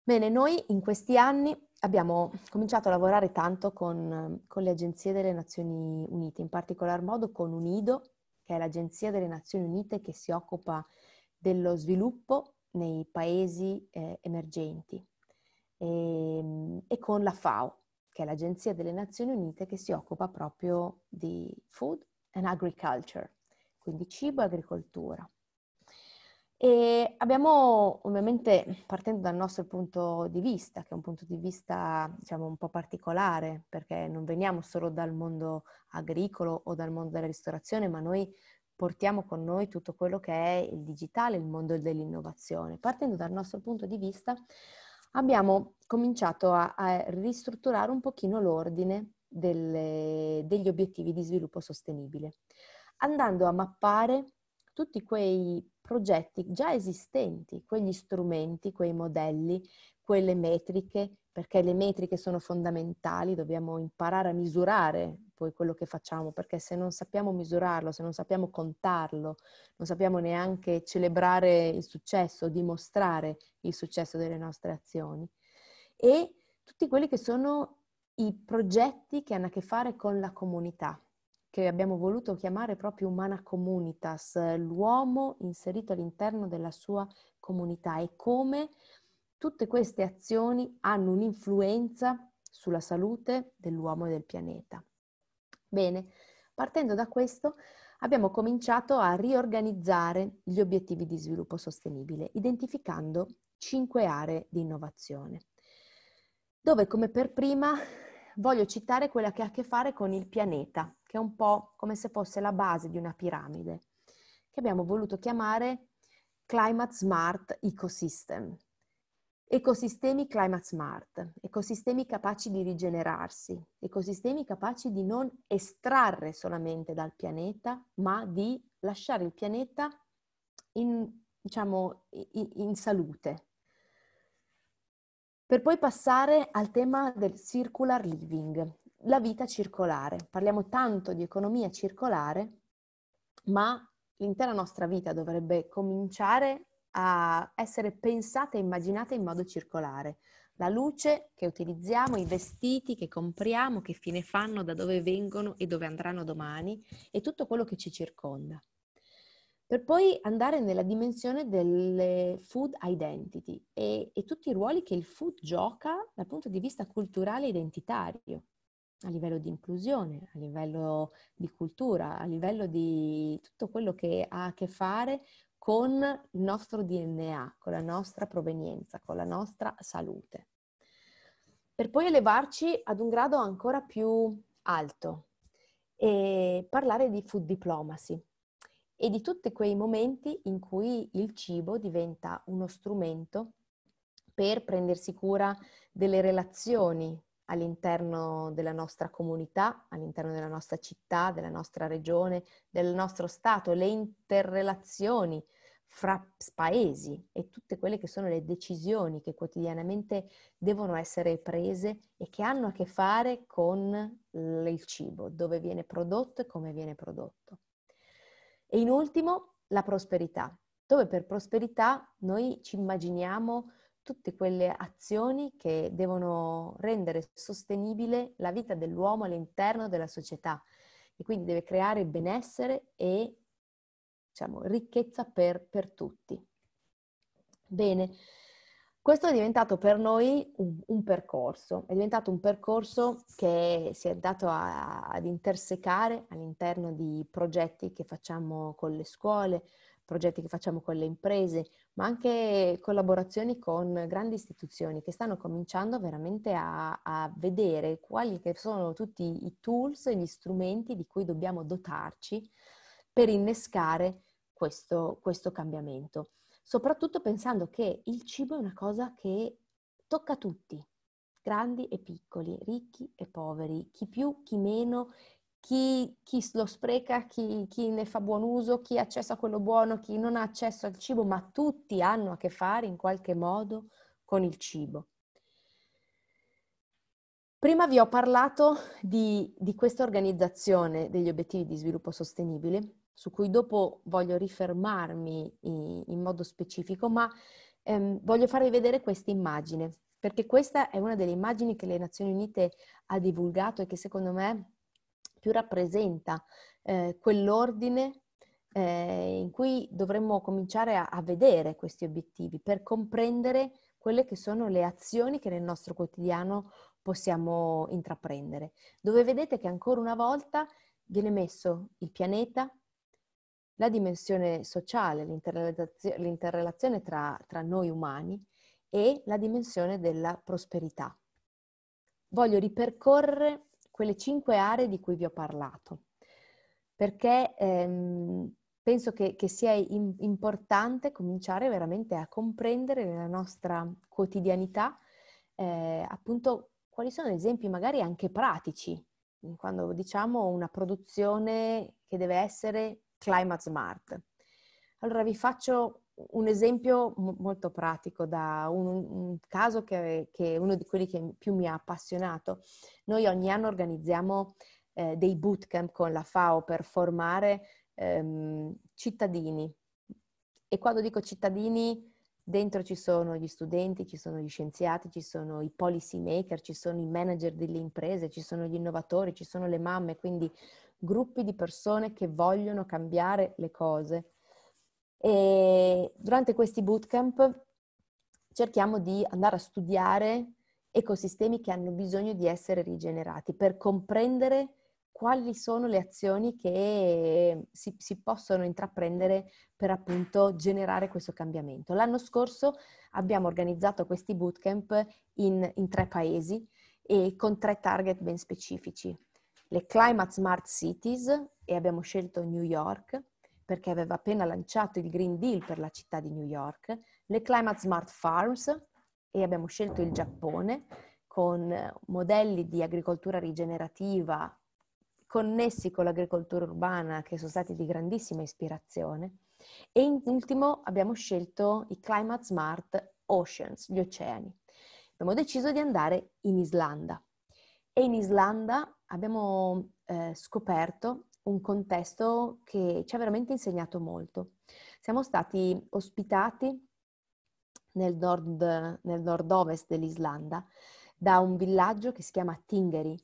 Bene, noi in questi anni abbiamo cominciato a lavorare tanto con, con, le agenzie delle Nazioni Unite, in particolar modo con UNIDO, che è l'agenzia delle Nazioni Unite che si occupa dello sviluppo nei paesi eh, emergenti, e, ehm, e con la FAO, che è l'agenzia delle Nazioni Unite che si occupa proprio di food and agriculture, quindi cibo e agricoltura. E abbiamo ovviamente, partendo dal nostro punto di vista, che è un punto di vista diciamo un po' particolare, perché non veniamo solo dal mondo agricolo o dal mondo della ristorazione, ma noi portiamo con noi tutto quello che è il digitale, il mondo dell'innovazione. Partendo dal nostro punto di vista, abbiamo cominciato a, a ristrutturare un pochino l'ordine delle, degli obiettivi di sviluppo sostenibile, andando a mappare tutti quei progetti già esistenti, quegli strumenti, quei modelli, quelle metriche, perché le metriche sono fondamentali, dobbiamo imparare a misurare poi quello che facciamo, perché se non sappiamo misurarlo, se non sappiamo contarlo, non sappiamo neanche celebrare il successo, dimostrare il successo delle nostre azioni. E tutti quelli che sono i progetti che hanno a che fare con la comunità, che abbiamo voluto chiamare proprio umana communitas, l'uomo inserito all'interno della sua comunità e come tutte queste azioni hanno un'influenza sulla salute dell'uomo e del pianeta. Bene, partendo da questo abbiamo cominciato a riorganizzare gli obiettivi di sviluppo sostenibile, identificando cinque aree di innovazione, dove come per prima voglio citare quella che ha a che fare con il pianeta, che è un po' come se fosse la base di una piramide, che abbiamo voluto chiamare Climate Smart Ecosystem. Ecosistemi climate smart, ecosistemi capaci di rigenerarsi, ecosistemi capaci di non estrarre solamente dal pianeta, ma di lasciare il pianeta in, diciamo, in, in salute. Per poi passare al tema del circular living, la vita circolare. Parliamo tanto di economia circolare, ma l'intera nostra vita dovrebbe cominciare a essere pensata e immaginata in modo circolare. La luce che utilizziamo, i vestiti che compriamo, che fine fanno, da dove vengono e dove andranno domani e tutto quello che ci circonda. Per poi andare nella dimensione delle food identity e, e tutti i ruoli che il food gioca dal punto di vista culturale e identitario a livello di inclusione, a livello di cultura, a livello di tutto quello che ha a che fare con il nostro DNA, con la nostra provenienza, con la nostra salute. Per poi elevarci ad un grado ancora più alto e parlare di food diplomacy e di tutti quei momenti in cui il cibo diventa uno strumento per prendersi cura delle relazioni all'interno della nostra comunità, all'interno della nostra città, della nostra regione, del nostro Stato, le interrelazioni fra paesi e tutte quelle che sono le decisioni che quotidianamente devono essere prese e che hanno a che fare con il cibo, dove viene prodotto e come viene prodotto. E in ultimo, la prosperità, dove per prosperità noi ci immaginiamo tutte quelle azioni che devono rendere sostenibile la vita dell'uomo all'interno della società e quindi deve creare benessere e diciamo, ricchezza per, per tutti. Bene, questo è diventato per noi un, un, percorso, è diventato un percorso che si è dato a, ad intersecare all'interno di progetti che facciamo con le scuole, progetti che facciamo con le imprese, ma anche collaborazioni con grandi istituzioni che stanno cominciando veramente a, a vedere quali sono tutti i tools e gli strumenti di cui dobbiamo dotarci per innescare questo, questo cambiamento. Soprattutto pensando che il cibo è una cosa che tocca tutti, grandi e piccoli, ricchi e poveri, chi più, chi meno, chi, chi, lo spreca, chi, chi, ne fa buon uso, chi ha accesso a quello buono, chi non ha accesso al cibo, ma tutti hanno a che fare in qualche modo con il cibo. Prima vi ho parlato di, di questa organizzazione degli obiettivi di sviluppo sostenibile, su cui dopo voglio rifermarmi in, in modo specifico, ma ehm, voglio farvi vedere questa immagine, perché questa è una delle immagini che le Nazioni Unite ha divulgato e che secondo me più rappresenta eh, quell'ordine eh, in cui dovremmo cominciare a, a vedere questi obiettivi per comprendere quelle che sono le azioni che nel nostro quotidiano possiamo intraprendere, dove vedete che ancora una volta viene messo il pianeta, la dimensione sociale, l'interrelazione tra, tra noi umani e la dimensione della prosperità. Voglio ripercorrere quelle cinque aree di cui vi ho parlato, perché ehm, penso che, che sia in, importante cominciare veramente a comprendere nella nostra quotidianità eh, appunto quali sono esempi magari anche pratici, quando diciamo una produzione che deve essere climate smart. Allora vi faccio un esempio molto pratico da un, un caso che, è uno di quelli che più mi ha appassionato. Noi ogni anno organizziamo eh, dei bootcamp con la FAO per formare ehm, cittadini. E quando dico cittadini, dentro ci sono gli studenti, ci sono gli scienziati, ci sono i policy maker, ci sono i manager delle imprese, ci sono gli innovatori, ci sono le mamme, quindi gruppi di persone che vogliono cambiare le cose e durante questi bootcamp cerchiamo di andare a studiare ecosistemi che hanno bisogno di essere rigenerati per comprendere quali sono le azioni che si, si, possono intraprendere per appunto generare questo cambiamento. L'anno scorso abbiamo organizzato questi bootcamp in, in tre paesi e con tre target ben specifici. le Climate Smart Cities e abbiamo scelto New York perché aveva appena lanciato il Green Deal per la città di New York, le Climate Smart Farms e abbiamo scelto il Giappone con modelli di agricoltura rigenerativa connessi con l'agricoltura urbana che sono stati di grandissima ispirazione. E in ultimo abbiamo scelto i Climate Smart Oceans, gli oceani. Abbiamo deciso di andare in Islanda e in Islanda abbiamo eh, scoperto un contesto che ci ha veramente insegnato molto. Siamo stati ospitati nel, nord, nel nord-ovest dell'Islanda da un villaggio che si chiama Tingeri,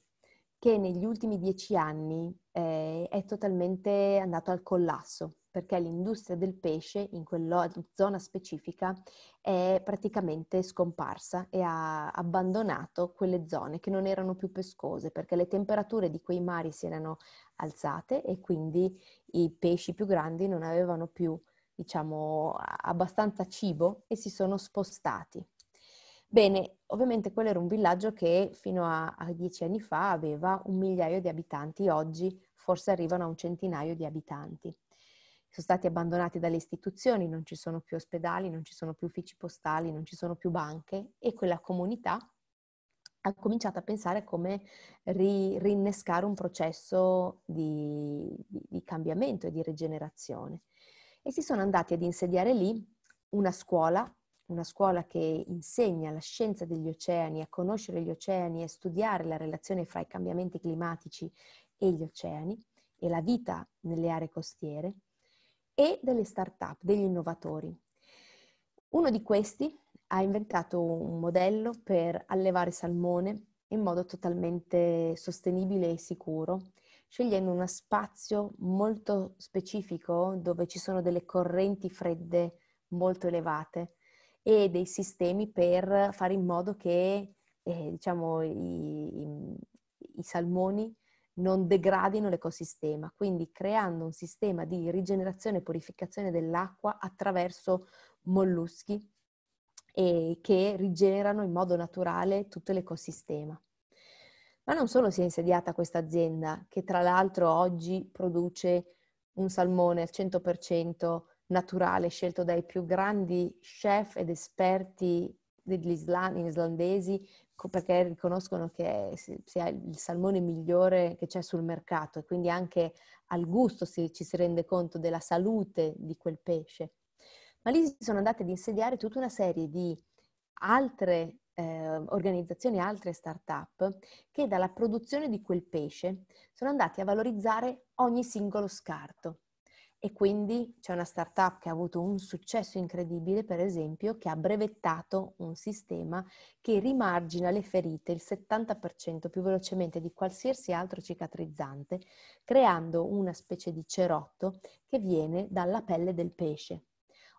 che negli ultimi dieci anni eh, è totalmente andato al collasso perché l'industria del pesce in quella zona specifica è praticamente scomparsa e ha abbandonato quelle zone che non erano più pescose perché le temperature di quei mari si erano alzate e quindi i pesci più grandi non avevano più, diciamo, abbastanza cibo e si sono spostati. Bene, ovviamente quello era un villaggio che fino a, a dieci anni fa aveva un migliaio di abitanti, oggi forse arrivano a un centinaio di abitanti sono stati abbandonati dalle istituzioni, non ci sono più ospedali, non ci sono più uffici postali, non ci sono più banche e quella comunità ha cominciato a pensare come ri, rinnescare un processo di, di, di cambiamento e di rigenerazione. E si sono andati ad insediare lì una scuola, una scuola che insegna la scienza degli oceani, a conoscere gli oceani e studiare la relazione fra i cambiamenti climatici e gli oceani e la vita nelle aree costiere e delle start-up, degli innovatori. Uno di questi ha inventato un modello per allevare salmone in modo totalmente sostenibile e sicuro, scegliendo uno spazio molto specifico dove ci sono delle correnti fredde molto elevate e dei sistemi per fare in modo che eh, diciamo, i, i, i salmoni non degradino l'ecosistema, quindi creando un sistema di rigenerazione e purificazione dell'acqua attraverso molluschi che rigenerano in modo naturale tutto l'ecosistema. Ma non solo si è insediata questa azienda, che tra l'altro oggi produce un salmone al 100% naturale, scelto dai più grandi chef ed esperti degli islandesi perché riconoscono che sia il salmone migliore che c'è sul mercato e quindi anche al gusto si, ci si rende conto della salute di quel pesce. Ma lì si sono andate ad insediare tutta una serie di altre eh, organizzazioni, altre start-up che dalla produzione di quel pesce sono andati a valorizzare ogni singolo scarto. E quindi c'è una startup che ha avuto un successo incredibile, per esempio, che ha brevettato un sistema che rimargina le ferite il 70% più velocemente di qualsiasi altro cicatrizzante, creando una specie di cerotto che viene dalla pelle del pesce.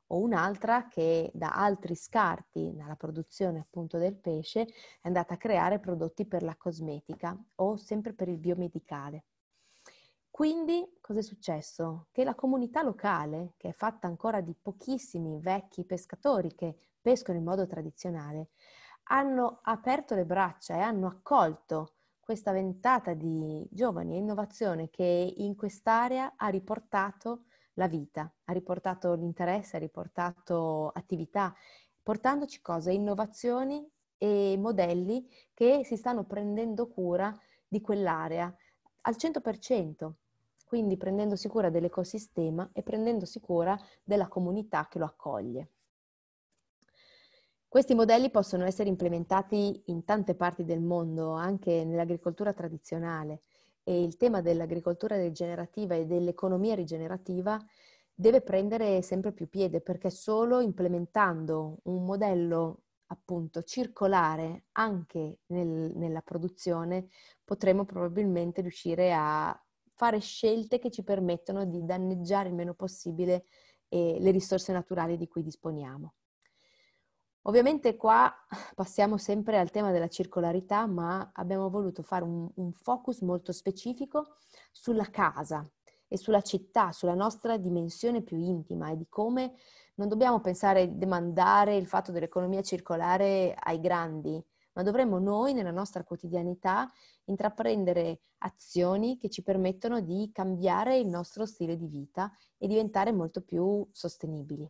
O un'altra che da altri scarti nella produzione appunto del pesce è andata a creare prodotti per la cosmetica o sempre per il biomedicale. Quindi cosa è successo? Che la comunità locale, che è fatta ancora di pochissimi vecchi pescatori che pescano in modo tradizionale, hanno aperto le braccia e hanno accolto questa ventata di giovani e innovazione che in quest'area ha riportato la vita, ha riportato l'interesse, ha riportato attività, portandoci cose, innovazioni e modelli che si stanno prendendo cura di quell'area al 100% quindi prendendosi cura dell'ecosistema e prendendosi cura della comunità che lo accoglie. Questi modelli possono essere implementati in tante parti del mondo, anche nell'agricoltura tradizionale e il tema dell'agricoltura rigenerativa e dell'economia rigenerativa deve prendere sempre più piede perché solo implementando un modello appunto circolare anche nel, nella produzione potremo probabilmente riuscire a fare scelte che ci permettono di danneggiare il meno possibile eh, le risorse naturali di cui disponiamo. Ovviamente qua passiamo sempre al tema della circolarità, ma abbiamo voluto fare un, un focus molto specifico sulla casa e sulla città, sulla nostra dimensione più intima e di come non dobbiamo pensare di demandare il fatto dell'economia circolare ai grandi, ma dovremmo noi nella nostra quotidianità intraprendere azioni che ci permettono di cambiare il nostro stile di vita e diventare molto più sostenibili.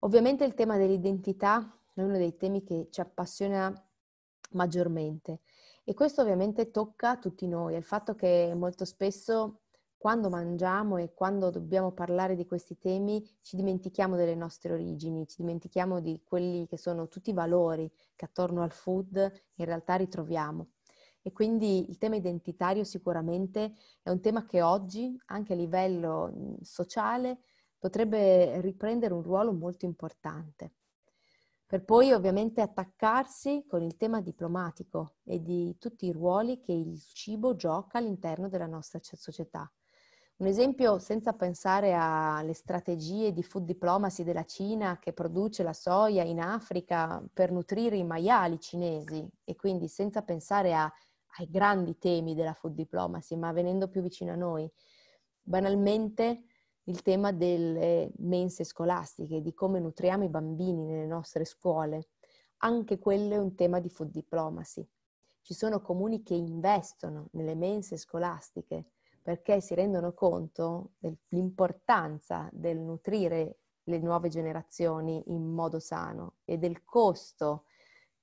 Ovviamente il tema dell'identità è uno dei temi che ci appassiona maggiormente e questo ovviamente tocca tutti noi, il fatto che molto spesso quando mangiamo e quando dobbiamo parlare di questi temi ci dimentichiamo delle nostre origini, ci dimentichiamo di quelli che sono tutti i valori che attorno al food in realtà ritroviamo. E quindi il tema identitario sicuramente è un tema che oggi, anche a livello sociale, potrebbe riprendere un ruolo molto importante. Per poi ovviamente attaccarsi con il tema diplomatico e di tutti i ruoli che il cibo gioca all'interno della nostra società. Un esempio senza pensare alle strategie di food diplomacy della Cina che produce la soia in Africa per nutrire i maiali cinesi e quindi senza pensare a, ai grandi temi della food diplomacy, ma venendo più vicino a noi. Banalmente il tema delle mense scolastiche, di come nutriamo i bambini nelle nostre scuole. Anche quello è un tema di food diplomacy. Ci sono comuni che investono nelle mense scolastiche perché si rendono conto dell'importanza del nutrire le nuove generazioni in modo sano e del costo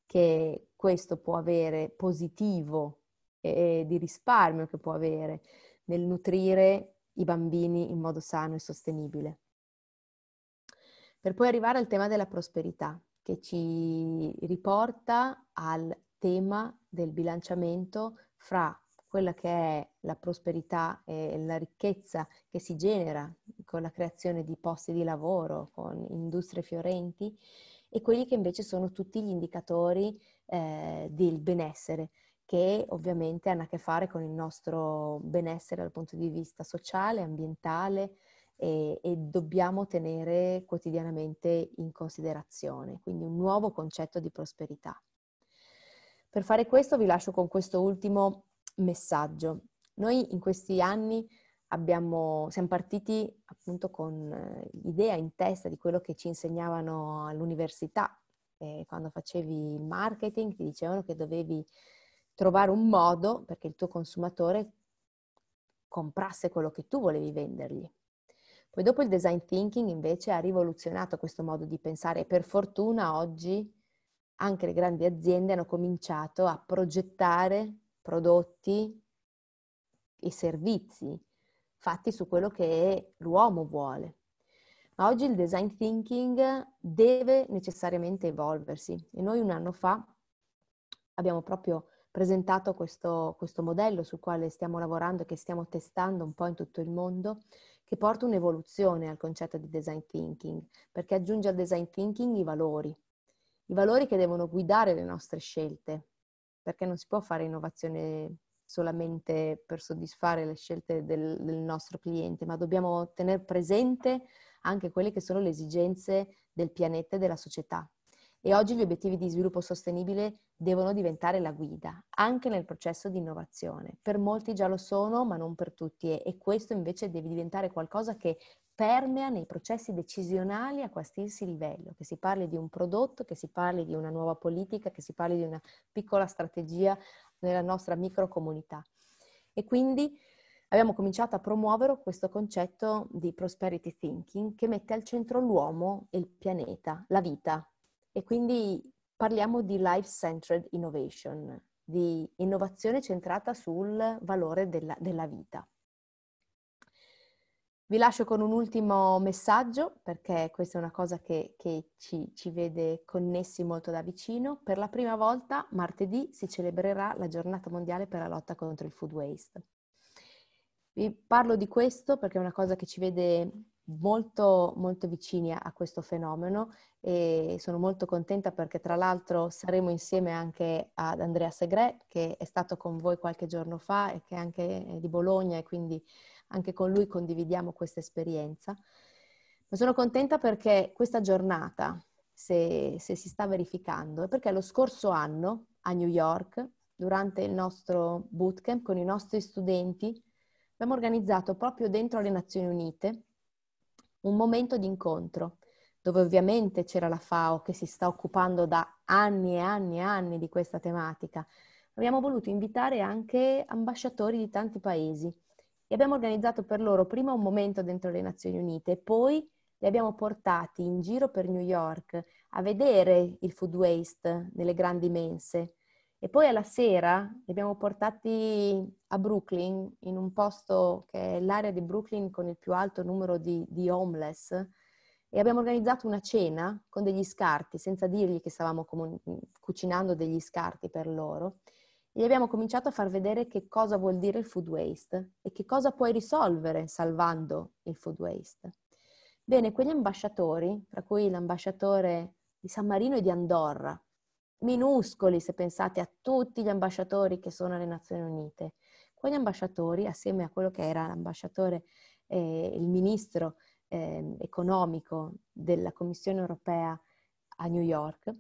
che questo può avere positivo e di risparmio che può avere nel nutrire i bambini in modo sano e sostenibile. Per poi arrivare al tema della prosperità, che ci riporta al tema del bilanciamento fra quella che è la prosperità e la ricchezza che si genera con la creazione di posti di lavoro, con industrie fiorenti, e quelli che invece sono tutti gli indicatori eh, del benessere, che ovviamente hanno a che fare con il nostro benessere dal punto di vista sociale, ambientale e, e dobbiamo tenere quotidianamente in considerazione, quindi un nuovo concetto di prosperità. Per fare questo vi lascio con questo ultimo messaggio. Noi in questi anni abbiamo, siamo partiti appunto con eh, l'idea in testa di quello che ci insegnavano all'università. Eh, quando facevi il marketing ti dicevano che dovevi trovare un modo perché il tuo consumatore comprasse quello che tu volevi vendergli. Poi dopo il design thinking invece ha rivoluzionato questo modo di pensare e per fortuna oggi anche le grandi aziende hanno cominciato a progettare prodotti e servizi fatti su quello che l'uomo vuole. Ma oggi il design thinking deve necessariamente evolversi e noi un anno fa abbiamo proprio presentato questo, questo modello sul quale stiamo lavorando e che stiamo testando un po' in tutto il mondo, che porta un'evoluzione al concetto di design thinking, perché aggiunge al design thinking i valori, i valori che devono guidare le nostre scelte, perché non si può fare innovazione solamente per soddisfare le scelte del, del nostro cliente, ma dobbiamo tenere presente anche quelle che sono le esigenze del pianeta e della società. E oggi gli obiettivi di sviluppo sostenibile devono diventare la guida, anche nel processo di innovazione. Per molti già lo sono, ma non per tutti. E, questo invece deve diventare qualcosa che permea nei processi decisionali a qualsiasi livello, che si parli di un prodotto, che si parli di una nuova politica, che si parli di una piccola strategia nella nostra microcomunità. E quindi abbiamo cominciato a promuovere questo concetto di prosperity thinking che mette al centro l'uomo e il pianeta, la vita. E quindi parliamo di life-centered innovation, di innovazione centrata sul valore della, della vita. Vi lascio con un ultimo messaggio perché questa è una cosa che, che ci, ci, vede connessi molto da vicino. Per la prima volta martedì si celebrerà la giornata mondiale per la lotta contro il food waste. Vi parlo di questo perché è una cosa che ci vede molto, molto vicini a questo fenomeno e sono molto contenta perché tra l'altro saremo insieme anche ad Andrea Segre che è stato con voi qualche giorno fa e che è anche di Bologna e quindi anche con lui condividiamo questa esperienza. Ma sono contenta perché questa giornata, se, se si sta verificando, è perché lo scorso anno a New York, durante il nostro bootcamp con i nostri studenti, abbiamo organizzato proprio dentro le Nazioni Unite un momento di incontro dove ovviamente c'era la FAO che si sta occupando da anni e anni e anni di questa tematica, abbiamo voluto invitare anche ambasciatori di tanti paesi e abbiamo organizzato per loro prima un momento dentro le Nazioni Unite poi li abbiamo portati in giro per New York a vedere il food waste nelle grandi mense e poi alla sera li abbiamo portati a Brooklyn, in un posto che è l'area di Brooklyn con il più alto numero di, di homeless, e abbiamo organizzato una cena con degli scarti, senza dirgli che stavamo comun- cucinando degli scarti per loro. E abbiamo cominciato a far vedere che cosa vuol dire il food waste e che cosa puoi risolvere salvando il food waste. Bene, quegli ambasciatori, tra cui l'ambasciatore di San Marino e di Andorra, minuscoli se pensate a tutti gli ambasciatori che sono alle Nazioni Unite. Quegli ambasciatori, assieme a quello che era l'ambasciatore, eh, il ministro eh, economico della Commissione europea a New York,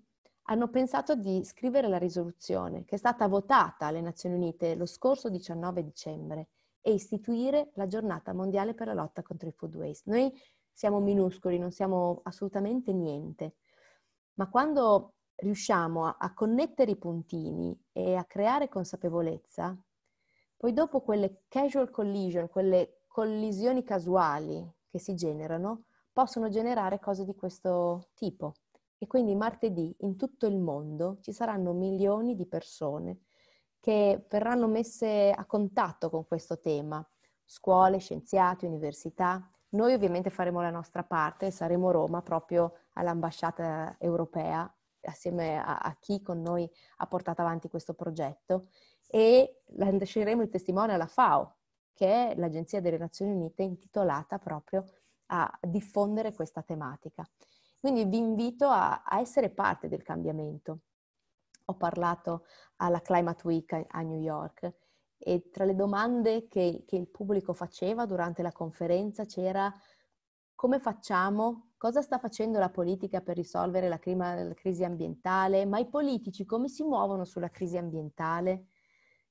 hanno pensato di scrivere la risoluzione che è stata votata alle Nazioni Unite lo scorso 19 dicembre e istituire la giornata mondiale per la lotta contro il food waste. Noi siamo minuscoli, non siamo assolutamente niente, ma quando riusciamo a, a connettere i puntini e a creare consapevolezza, poi dopo quelle casual collision, quelle collisioni casuali che si generano, possono generare cose di questo tipo. E quindi martedì in tutto il mondo ci saranno milioni di persone che verranno messe a contatto con questo tema, scuole, scienziati, università. Noi ovviamente faremo la nostra parte, saremo a Roma proprio all'ambasciata europea assieme a, a, chi con noi ha portato avanti questo progetto e lasceremo il testimone alla FAO, che è l'Agenzia delle Nazioni Unite intitolata proprio a diffondere questa tematica. Quindi vi invito a, a essere parte del cambiamento. Ho parlato alla Climate Week a New York e tra le domande che, che il pubblico faceva durante la conferenza c'era come facciamo, cosa sta facendo la politica per risolvere la, crima, la crisi ambientale, ma i politici come si muovono sulla crisi ambientale?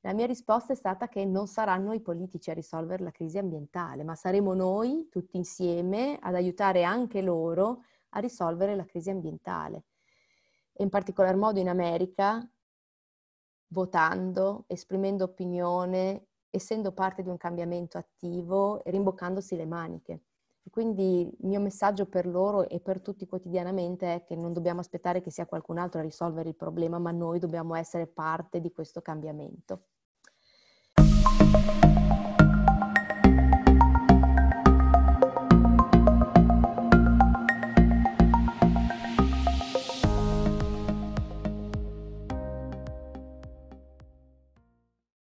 La mia risposta è stata che non saranno i politici a risolvere la crisi ambientale, ma saremo noi tutti insieme ad aiutare anche loro a risolvere la crisi ambientale. E in particolar modo in America, votando, esprimendo opinione, essendo parte di un cambiamento attivo e rimboccandosi le maniche. Quindi il mio messaggio per loro e per tutti quotidianamente è che non dobbiamo aspettare che sia qualcun altro a risolvere il problema, ma noi dobbiamo essere parte di questo cambiamento.